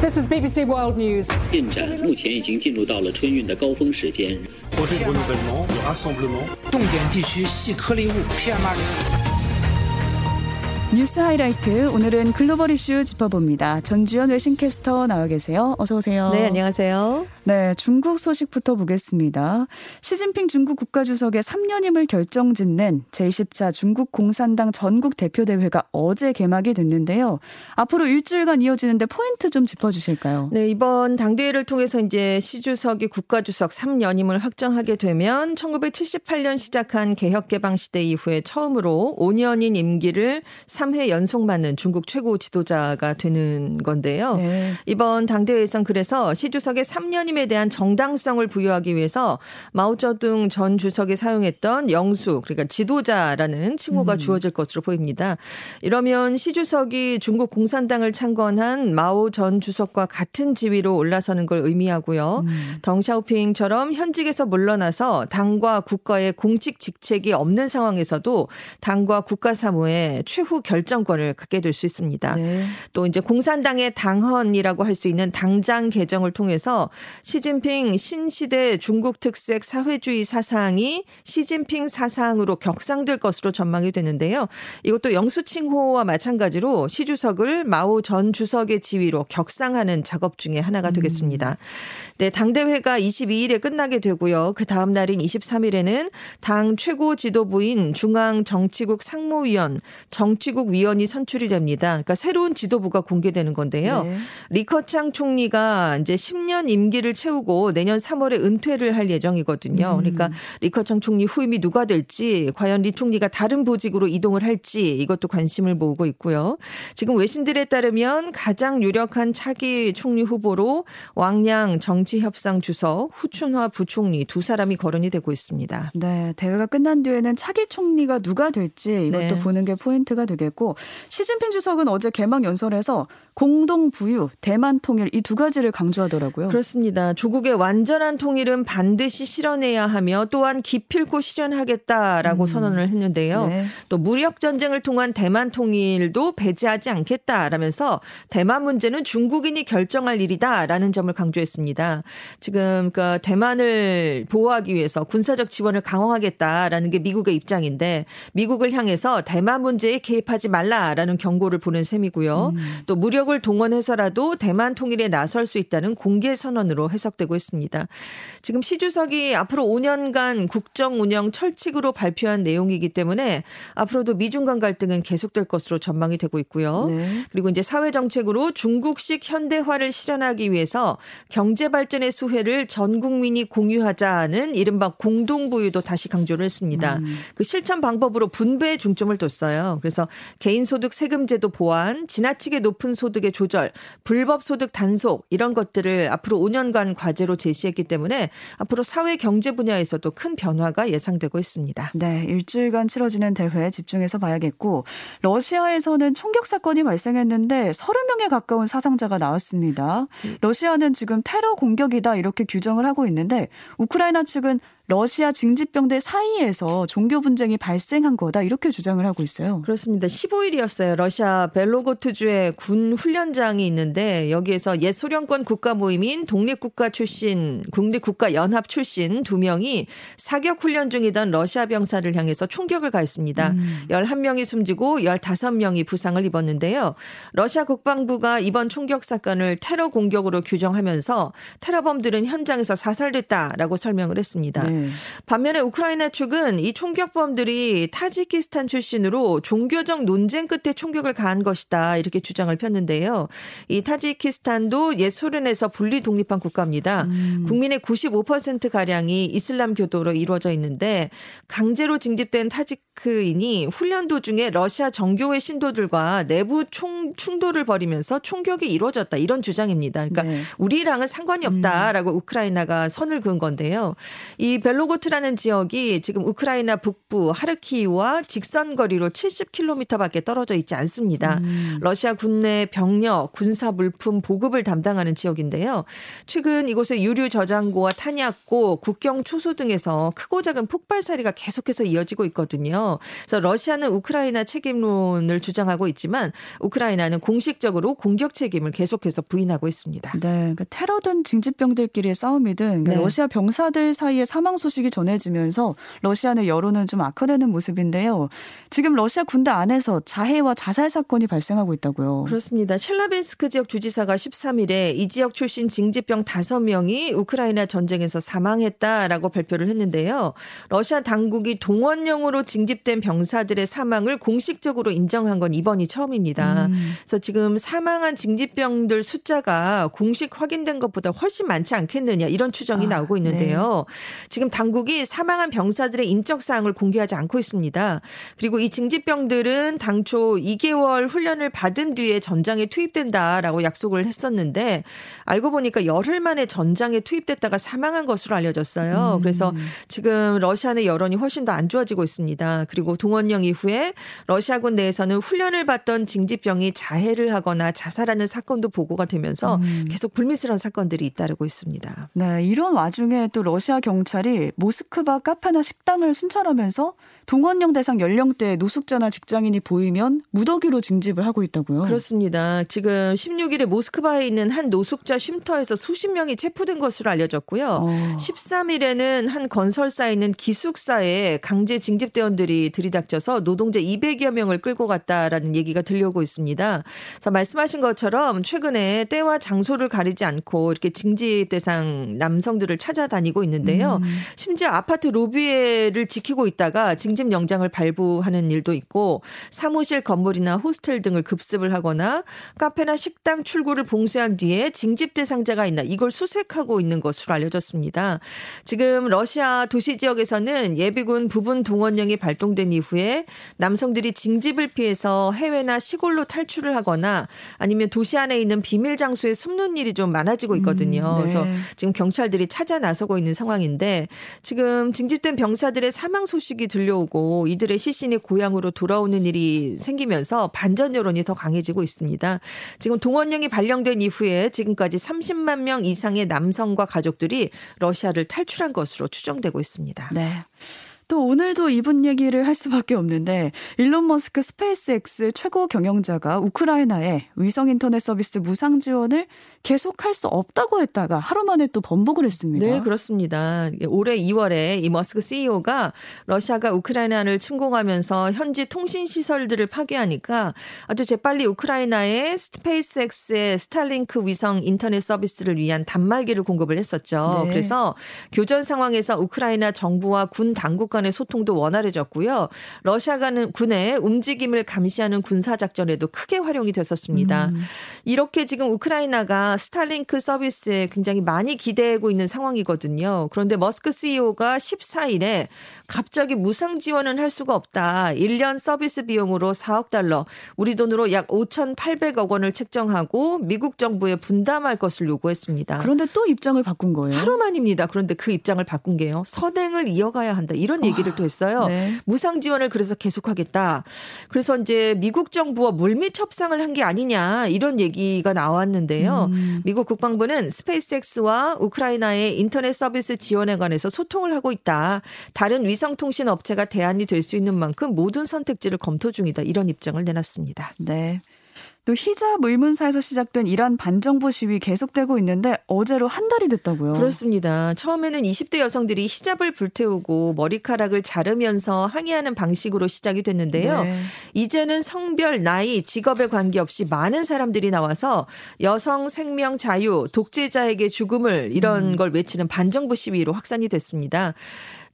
This is BBC World News. 进展目前已经进入到了春运的高峰时间。 projet de renouvellement, de rassemblement. 重点地区细颗粒物 PM2.5。 뉴스 하이라이트 오늘은 글로벌 이슈 짚어봅니다. 전주현 외신캐스터 나와 계세요. 어서 오세요. 네, 안녕하세요. 네, 중국 소식부터 보겠습니다. 시진핑 중국 국가주석의 3년임을 결정짓는 제20차 중국 공산당 전국 대표대회가 어제 개막이 됐는데요. 앞으로 일주일간 이어지는데 포인트 좀 짚어주실까요? 네, 이번 당대회를 통해서 이제 시 주석이 국가주석 3년임을 확정하게 되면 1978년 시작한 개혁개방 시대 이후에 처음으로 5년인 임기를 3회 연속 맞는 중국 최고 지도자가 되는 건데요. 네. 이번 당대회에선 그래서 시 주석의 3년임 에 대한 정당성을 부여하기 위해서 마오쩌둥 전 주석이 사용했던 영수 그러니까 지도자라는 칭호가 음. 주어질 것으로 보입니다. 이러면 시 주석이 중국 공산당을 창건한 마오 전 주석과 같은 지위로 올라서는 걸 의미하고요. 음. 덩샤오핑처럼 현직에서 물러나서 당과 국가의 공직 직책이 없는 상황에서도 당과 국가 사무에 최후 결정권을 갖게 될 수 있습니다. 네. 또 이제 공산당의 당헌이라고 할 수 있는 당장 개정을 통해서 시진핑 신시대 중국 특색 사회주의 사상이 시진핑 사상으로 격상될 것으로 전망이 되는데요. 이것도 영수칭호와 마찬가지로 시 주석을 마오 전 주석의 지위로 격상하는 작업 중에 하나가 되겠습니다. 네, 당대회가 22일에 끝나게 되고요. 그 다음 날인 23일에는 당 최고 지도부인 중앙정치국 상무위원, 정치국 위원이 선출이 됩니다. 그러니까 새로운 지도부가 공개되는 건데요. 네. 리커창 총리가 이제 10년 임기를 채우고 내년 3월에 은퇴를 할 예정이거든요. 음. 그러니까 리커창 총리 후임이 누가 될지, 과연 리 총리가 다른 보직으로 이동을 할지 이것도 관심을 모으고 있고요. 지금 외신들에 따르면 가장 유력한 차기 총리 후보로 왕양 정치협상 주석, 후춘화 부총리 두 사람이 거론이 되고 있습니다. 네, 대회가 끝난 뒤에는 차기 총리가 누가 될지 이것도 네. 보는 게 포인트가 되겠고 시진핑 주석은 어제 개막 연설에서 공동 부유, 대만 통일 이 두 가지를 강조하더라고요. 그렇습니다. 조국의 완전한 통일은 반드시 실현해야 하며 또한 기필코 실현하겠다라고 음. 선언을 했는데요. 네. 또 무력 전쟁을 통한 대만 통일도 배제하지 않겠다라면서 대만 문제는 중국인이 결정할 일이다라는 점을 강조했습니다. 지금 그 대만을 보호하기 위해서 군사적 지원을 강화하겠다라는 게 미국의 입장인데 미국을 향해서 대만 문제에 개입하지 말라라는 경고를 보낸 셈이고요. 또 무력을 동원해서라도 대만 통일에 나설 수 있다는 공개 선언으로 해석되고 있습니다. 지금 시 주석이 앞으로 5년간 국정 운영 철칙으로 발표한 내용이기 때문에 앞으로도 미중 간 갈등은 계속될 것으로 전망이 되고 있고요. 네. 그리고 이제 사회 정책으로 중국식 현대화를 실현하기 위해서 경제 발전의 수혜를 전 국민이 공유하자는 이른바 공동부유도 다시 강조를 했습니다. 그 실천 방법으로 분배에 중점을 뒀어요. 그래서 개인소득 세금제도 보완, 지나치게 높은 소득의 조절, 불법 소득 단속 이런 것들을 앞으로 5년간 과제로 제시했기 때문에 앞으로 사회 경제 분야에서도 큰 변화가 예상되고 있습니다. 네, 일주일간 치러지는 대회 집중해서 봐야겠고 러시아에서는 총격 사건이 발생했는데 30명에 가까운 사상자가 나왔습니다. 러시아는 지금 테러 공격이다 이렇게 규정을 하고 있는데 우크라이나 측은 러시아 징집병대 사이에서 종교 분쟁이 발생한 거다 이렇게 주장을 하고 있어요. 그렇습니다. 15일이었어요. 러시아 벨로고트주에 군 훈련장이 있는데 여기에서 옛 소련권 국가 모임인 독립국가 출신, 독립국가 연합 출신 두 명이 사격 훈련 중이던 러시아 병사를 향해서 총격을 가했습니다. 11명이 숨지고 15명이 부상을 입었는데요. 러시아 국방부가 이번 총격 사건을 테러 공격으로 규정하면서 테러범들은 현장에서 사살됐다라고 설명을 했습니다. 네. 반면에 우크라이나 측은 이 총격범들이 타지키스탄 출신으로 종교적 논쟁 끝에 총격을 가한 것이다 이렇게 주장을 폈는데요. 이 타지키스탄도 옛 소련에서 분리 독립한 국가입니다. 국민의 95% 가량이 이슬람 교도로 이루어져 있는데 강제로 징집된 타지크인이 훈련 도중에 러시아 정교회 신도들과 내부 총 충돌을 벌이면서 총격이 이루어졌다 이런 주장입니다. 그러니까 네. 우리랑은 상관이 없다라고 우크라이나가 선을 그은 건데요. 이 벨로고트라는 지역이 지금 우크라이나 북부 하르키우와 직선 거리로 70km밖에 떨어져 있지 않습니다. 음. 러시아 군내 병력, 군사 물품 보급을 담당하는 지역인데요. 최근 이곳에 유류 저장고와 탄약고, 국경 초소 등에서 크고 작은 폭발 사례가 계속해서 이어지고 있거든요. 그래서 러시아는 우크라이나 책임론을 주장하고 있지만 우크라이나는 공식적으로 공격 책임을 계속해서 부인하고 있습니다. 네, 그러니까 테러든 징집병들끼리의 싸움이든 그러니까 네. 러시아 병사들 사이에 사망 소식이 전해지면서 러시아 내 여론은 좀 악화되는 모습인데요. 지금 러시아 군대 안에서 자해와 자살 사건이 발생하고 있다고요. 그렇습니다. 첼라벤스크 지역 주지사가 13일에 이 지역 출신 징집병 5명이 우크라이나 전쟁에서 사망했다라고 발표를 했는데요. 러시아 당국이 동원령으로 징집된 병사들의 사망을 공식적으로 인정한 건 이번이 처음입니다. 음. 그래서 지금 사망한 징집병들 숫자가 공식 확인된 것보다 훨씬 많지 않겠느냐 이런 추정이 아, 나오고 있는데요. 네. 지금 당국이 사망한 병사들의 인적 사항을 공개하지 않고 있습니다. 그리고 이 징집병들은 당초 2개월 훈련을 받은 뒤에 전장에 투입된다라고 약속을 했었는데 알고 보니까 열흘 만에 전장에 투입됐다가 사망한 것으로 알려졌어요. 음. 그래서 지금 러시아 내 여론이 훨씬 더 안 좋아지고 있습니다. 그리고 동원령 이후에 러시아군 내에서는 훈련을 받던 징집병이 자해를 하거나 자살하는 사건도 보고가 되면서 음. 계속 불미스러운 사건들이 잇따르고 있습니다. 네, 이런 와중에 또 러시아 경찰이 모스크바 카페나 식당을 순찰하면서 동원령 대상 연령대 노숙자나 직장인이 보이면 무더기로 징집을 하고 있다고요. 그렇습니다. 지금 16일에 모스크바에 있는 한 노숙자 쉼터에서 수십 명이 체포된 것으로 알려졌고요. 어. 13일에는 한 건설사에 있는 기숙사에 강제 징집대원들이 들이닥쳐서 노동자 200여 명을 끌고 갔다라는 얘기가 들려오고 있습니다. 그래서 말씀하신 것처럼 최근에 때와 장소를 가리지 않고 이렇게 징집 대상 남성들을 찾아다니고 있는데요. 음. 심지어 아파트 로비를 지키고 있다가 징 징집 영장을 발부하는 일도 있고 사무실 건물이나 호스텔 등을 급습을 하거나 카페나 식당 출구를 봉쇄한 뒤에 징집 대상자가 있나 이걸 수색하고 있는 것으로 알려졌습니다. 지금 러시아 도시 지역에서는 예비군 부분 동원령이 발동된 이후에 남성들이 징집을 피해서 해외나 시골로 탈출을 하거나 아니면 도시 안에 있는 비밀 장소에 숨는 일이 좀 많아지고 있거든요. 음, 네. 그래서 지금 경찰들이 찾아 나서고 있는 상황인데 지금 징집된 병사들의 사망 소식이 들려오고 이들의 시신이 고향으로 돌아오는 일이 생기면서 반전 여론이 더 강해지고 있습니다. 지금 동원령이 발령된 이후에 지금까지 30만 명 이상의 남성과 가족들이 러시아를 탈출한 것으로 추정되고 있습니다. 네. 또 오늘도 이분 얘기를 할 수밖에 없는데 일론 머스크 스페이스X 최고 경영자가 우크라이나에 위성 인터넷 서비스 무상 지원을 계속할 수 없다고 했다가 하루 만에 또 번복을 했습니다. 네, 그렇습니다. 올해 2월에 이 머스크 CEO가 러시아가 우크라이나를 침공하면서 현지 통신 시설들을 파괴하니까 아주 재빨리 우크라이나에 SpaceX의 Starlink 위성 인터넷 서비스를 위한 단말기를 공급을 했었죠. 네. 그래서 교전 상황에서 우크라이나 정부와 군 당국 간의 소통도 원활해졌고요. 러시아 간 군의 움직임을 감시하는 군사 작전에도 크게 활용이 됐었습니다. 음. 이렇게 지금 우크라이나가 Starlink 서비스에 굉장히 많이 기대하고 있는 상황이거든요. 그런데 머스크 CEO가 14일에 갑자기 무상 지원은 할 수가 없다. 1년 서비스 비용으로 4억 달러, 우리 돈으로 약 5,800억 원을 책정하고 미국 정부에 분담할 것을 요구했습니다. 그런데 또 입장을 바꾼 거예요? 하루 만입니다. 그런데 그 입장을 바꾼 게요. 선행을 이어가야 한다. 이런 얘기를 또 했어요. 네. 무상 지원을 그래서 계속하겠다. 그래서 이제 미국 정부와 물밑 협상을 한 게 아니냐 이런 얘기가 나왔는데요. 음. 미국 국방부는 SpaceX와 우크라이나의 인터넷 서비스 지원에 관해서 소통을 하고 있다. 다른 위성통신 업체가 대안이 될 수 있는 만큼 모든 선택지를 검토 중이다. 이런 입장을 내놨습니다. 네. 또 히잡 의문사에서 시작된 이란 반정부 시위 계속되고 있는데 어제로 한 달이 됐다고요. 그렇습니다. 처음에는 20대 여성들이 히잡을 불태우고 머리카락을 자르면서 항의하는 방식으로 시작이 됐는데요. 네. 이제는 성별, 나이, 직업에 관계없이 많은 사람들이 나와서 여성 생명 자유, 독재자에게 죽음을 이런 음. 걸 외치는 반정부 시위로 확산이 됐습니다.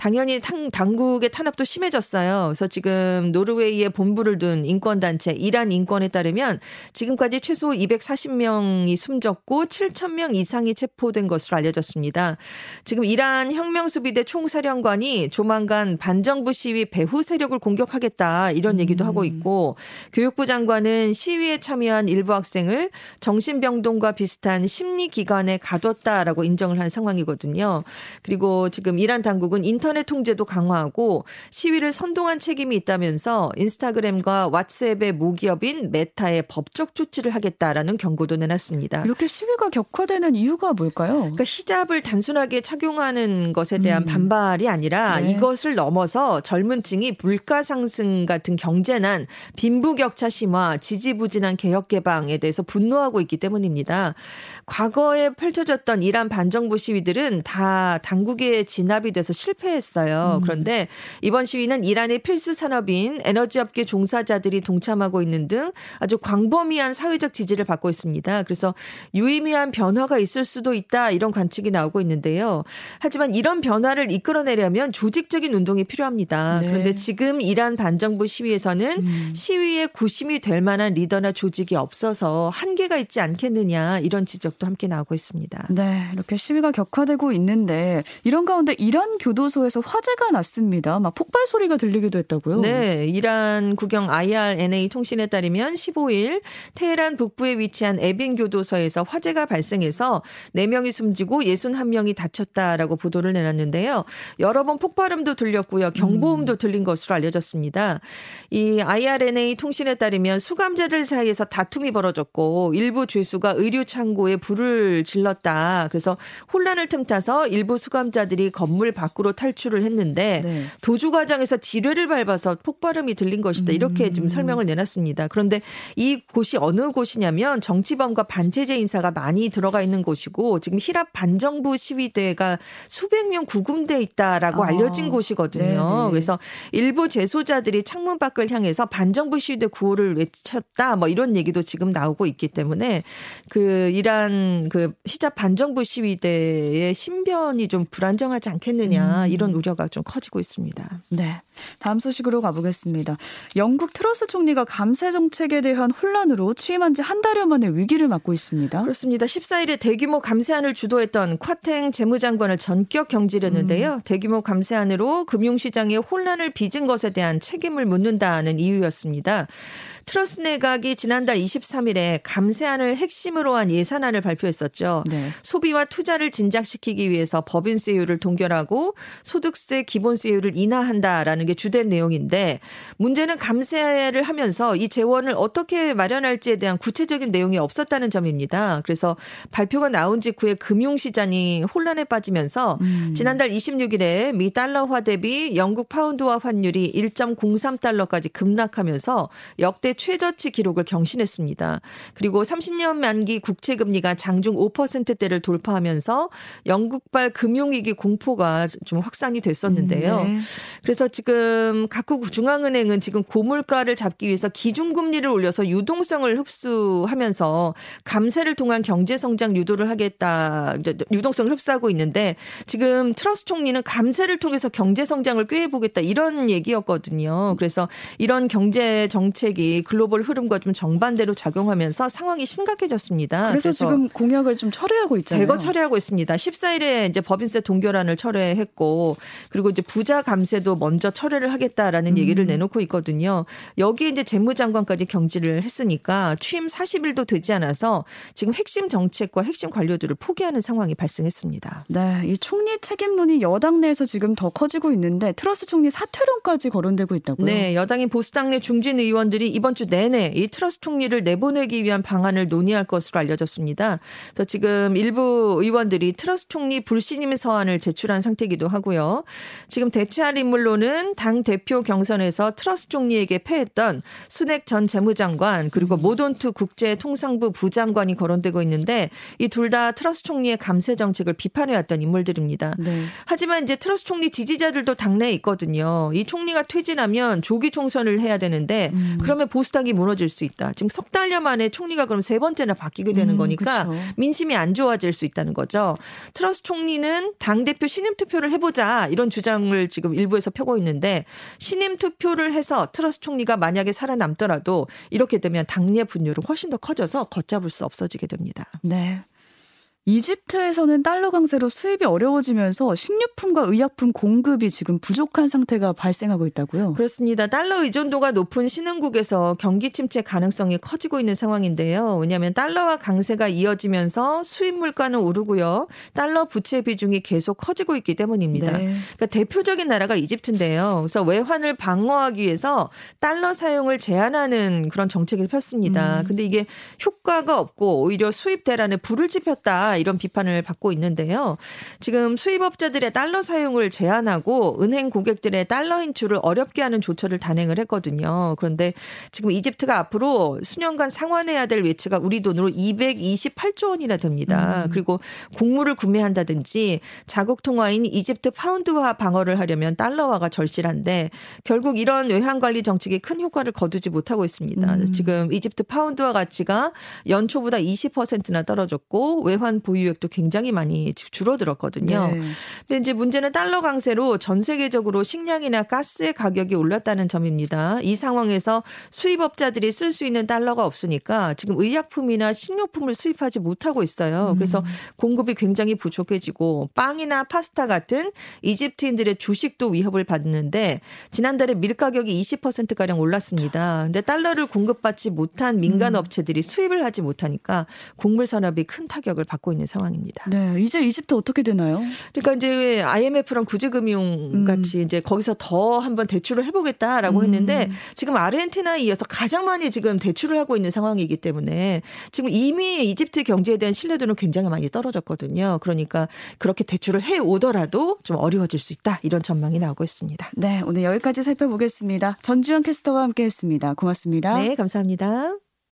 당연히 당, 당국의 탄압도 심해졌어요. 그래서 지금 노르웨이에 본부를 둔 인권단체 이란 인권에 따르면 지금까지 최소 240명이 숨졌고 7천 명 이상이 체포된 것으로 알려졌습니다. 지금 이란 혁명수비대 총사령관이 조만간 반정부 시위 배후 세력을 공격하겠다 이런 얘기도 하고 있고 교육부 장관은 시위에 참여한 일부 학생을 정신병동과 비슷한 심리기관에 가뒀다라고 인정을 한 상황이거든요. 그리고 지금 이란 당국은 인터넷 통제도 강화하고 시위를 선동한 책임이 있다면서 인스타그램과 왓츠앱의 모기업인 메타에 법적 조치를 하겠다라는 경고도 내놨습니다. 이렇게 시위가 격화되는 이유가 뭘까요? 그러니까 히잡을 단순하게 착용하는 것에 대한 음. 반발이 아니라 네. 이것을 넘어서 젊은 층이 물가 상승 같은 경제난, 빈부격차 심화, 지지부진한 개혁 개방에 대해서 분노하고 있기 때문입니다. 과거에 펼쳐졌던 이란 반정부 시위들은 다 당국에 진압이 돼서 실패했어요. 음. 그런데 이번 시위는 이란의 필수 산업인 에너지업계 종사자들이 동참하고 있는 등 아주 광범 위한 사회적 지지를 받고 있습니다. 그래서 유의미한 변화가 있을 수도 있다 이런 관측이 나오고 있는데요. 하지만 이런 변화를 이끌어내려면 조직적인 운동이 필요합니다. 네. 그런데 지금 이란 반정부 시위에서는 음. 시위에 구심이 될 만한 리더나 조직이 없어서 한계가 있지 않겠느냐 이런 지적도 함께 나오고 있습니다. 네, 이렇게 시위가 격화되고 있는데 이런 가운데 이란 교도소에서 화재가 났습니다. 막 폭발 소리가 들리기도 했다고요? 네, 이란 국영 IRNA 통신에 따르면 15일 테헤란 북부에 위치한 에빈 교도소에서 화재가 발생해서 4명이 숨지고 61명이 다쳤다라고 보도를 내놨는데요. 여러 번 폭발음도 들렸고요. 경보음도 음. 들린 것으로 알려졌습니다. 이 IRNA 통신에 따르면 수감자들 사이에서 다툼이 벌어졌고 일부 죄수가 의류 창고에 불을 질렀다. 그래서 혼란을 틈타서 일부 수감자들이 건물 밖으로 탈출을 했는데 네. 도주 과정에서 지뢰를 밟아서 폭발음이 들린 것이다. 이렇게 좀 음. 설명을 내놨습니다. 그런데 이 곳이 어느 곳이냐면 정치범과 반체제 인사가 많이 들어가 있는 곳이고 지금 히랍 반정부 시위대가 수백 명 구금돼 있다라고 아. 알려진 곳이거든요. 네네. 그래서 일부 재소자들이 창문 밖을 향해서 반정부 시위대 구호를 외쳤다. 뭐 이런 얘기도 지금 나오고 있기 때문에 그 이란 그 히잡 반정부 시위대의 신변이 좀 불안정하지 않겠느냐 음. 이런 우려가 좀 커지고 있습니다. 네. 다음 소식으로 가보겠습니다. 영국 트러스 총리가 감세 정책에 대한 혼란으로 취임한 지 한 달여 만에 위기를 맞고 있습니다. 그렇습니다. 14일에 대규모 감세안을 주도했던 쿼탱 재무장관을 전격 경질했는데요. 음. 대규모 감세안으로 금융시장에 혼란을 빚은 것에 대한 책임을 묻는다는 이유였습니다. 트러스 내각이 지난달 23일에 감세안을 핵심으로 한 예산안을 발표했었죠. 네. 소비와 투자를 진작시키기 위해서 법인세율을 동결하고 소득세 기본세율을 인하한다라는 게 주된 내용인데 문제는 감세를 하면서 이 재원을 어떻게 마련할지에 대한 구체적인 내용이 없었다는 점입니다. 그래서 발표가 나온 직후에 금융시장이 혼란에 빠지면서 음. 지난달 26일에 미 달러화 대비 영국 파운드화 환율이 1.03달러까지 급락하면서 역대 최저치 기록을 경신했습니다. 그리고 30년 만기 국채 금리가 장중 5%대를 돌파하면서 영국발 금융위기 공포가 좀 확산이 됐었는데요. 음, 네. 그래서 지금 각국 중앙은행은 지금 고물가를 잡기 위해서 기준금리를 올려서 유동성을 흡수하면서 감세를 통한 경제 성장 유도를 하겠다. 유동성을 흡수하고 있는데 지금 트러스 총리는 감세를 통해서 경제 성장을 꾀해 보겠다 이런 얘기였거든요. 그래서 이런 경제 정책이 글로벌 흐름과 좀 정반대로 작용하면서 상황이 심각해졌습니다. 그래서, 그래서 지금 공약을 좀 철회하고 있잖아요. 대거 철회하고 있습니다. 14일에 이제 법인세 동결안을 철회했고 그리고 이제 부자 감세도 먼저 철회를 하겠다라는 음. 얘기를 내놓고 있거든요. 여기 이제 재무장관까지 경질을 했으니까 취임 40일도 되지 않아서 지금 핵심 정책과 핵심 관료들을 포기하는 상황이 발생했습니다. 네, 이 총리 책임론이 여당 내에서 지금 더 커지고 있는데 트러스 총리 사퇴론까지 거론되고 있다고요? 네, 여당인 보수당 내 중진 의원들이 이번 주 내내 이 트러스 총리를 내보내기 위한 방안을 논의할 것으로 알려졌습니다. 그래서 지금 일부 의원들이 트러스 총리 불신임 서한을 제출한 상태이기도 하고요. 지금 대체할 인물로는 당 대표 경선에서 트러스 총리에게 패했던 수낵 전 재무장관 그리고 음. 모돈트 국제통상부 부장관이 거론되고 있는데 이 둘 다 트러스 총리의 감세 정책을 비판해왔던 인물들입니다. 네. 하지만 이제 트러스 총리 지지자들도 당내에 있거든요. 이 총리가 퇴진하면 조기 총선을 해야 되는데 음. 그러면 보 보수당이 무너질 수 있다. 지금 석 달여 만에 총리가 그럼 세 번째나 바뀌게 되는 음, 거니까 그쵸. 민심이 안 좋아질 수 있다는 거죠. 트러스 총리는 당 대표 신임 투표를 해보자 이런 주장을 지금 일부에서 펴고 있는데 신임 투표를 해서 트러스 총리가 만약에 살아남더라도 이렇게 되면 당내 분열은 훨씬 더 커져서 걷잡을 수 없어지게 됩니다. 네. 이집트에서는 달러 강세로 수입이 어려워지면서 식료품과 의약품 공급이 지금 부족한 상태가 발생하고 있다고요. 그렇습니다. 달러 의존도가 높은 신흥국에서 경기 침체 가능성이 커지고 있는 상황인데요. 왜냐하면 달러와 강세가 이어지면서 수입 물가는 오르고요. 달러 부채 비중이 계속 커지고 있기 때문입니다. 네. 그러니까 대표적인 나라가 이집트인데요. 그래서 외환을 방어하기 위해서 달러 사용을 제한하는 그런 정책을 폈습니다. 음. 근데 이게 효과가 없고 오히려 수입 대란에 불을 지폈다 이런 비판을 받고 있는데요. 지금 수입업자들의 달러 사용을 제한하고 은행 고객들의 달러 인출을 어렵게 하는 조처를 단행을 했거든요. 그런데 지금 이집트가 앞으로 수년간 상환해야 될 외채가 우리 돈으로 228조 원이나 됩니다. 음. 그리고 곡물을 구매한다든지 자국 통화인 이집트 파운드화 방어를 하려면 달러화가 절실한데 결국 이런 외환 관리 정책이 큰 효과를 거두지 못하고 있습니다. 음. 지금 이집트 파운드화 가치가 연초보다 20%나 떨어졌고 외환 보유액도 굉장히 많이 줄어들었거든요. 네. 근데 이제 문제는 달러 강세로 전 세계적으로 식량이나 가스의 가격이 올랐다는 점입니다. 이 상황에서 수입업자들이 쓸 수 있는 달러가 없으니까 지금 의약품이나 식료품을 수입하지 못하고 있어요. 그래서 공급이 굉장히 부족해지고 빵이나 파스타 같은 이집트인들의 주식도 위협을 받는데 지난달에 밀 가격이 20%가량 올랐습니다. 근데 달러를 공급받지 못한 민간 업체들이 수입을 하지 못하니까 곡물 산업이 큰 타격을 받고 있는 상황입니다. 네. 이제 이집트 어떻게 되나요? 그러니까 이제 IMF랑 구제금융 음. 같이 이제 거기서 더 한번 대출을 해보겠다라고 음. 했는데 지금 아르헨티나에 이어서 가장 많이 지금 대출을 하고 있는 상황이기 때문에 지금 이미 이집트 경제에 대한 신뢰도는 굉장히 많이 떨어졌거든요. 그러니까 그렇게 대출을 해 오더라도 좀 어려워질 수 있다 이런 전망이 나오고 있습니다. 네. 오늘 여기까지 살펴보겠습니다. 전주현 캐스터와 함께 했습니다. 고맙습니다. 네, 감사합니다.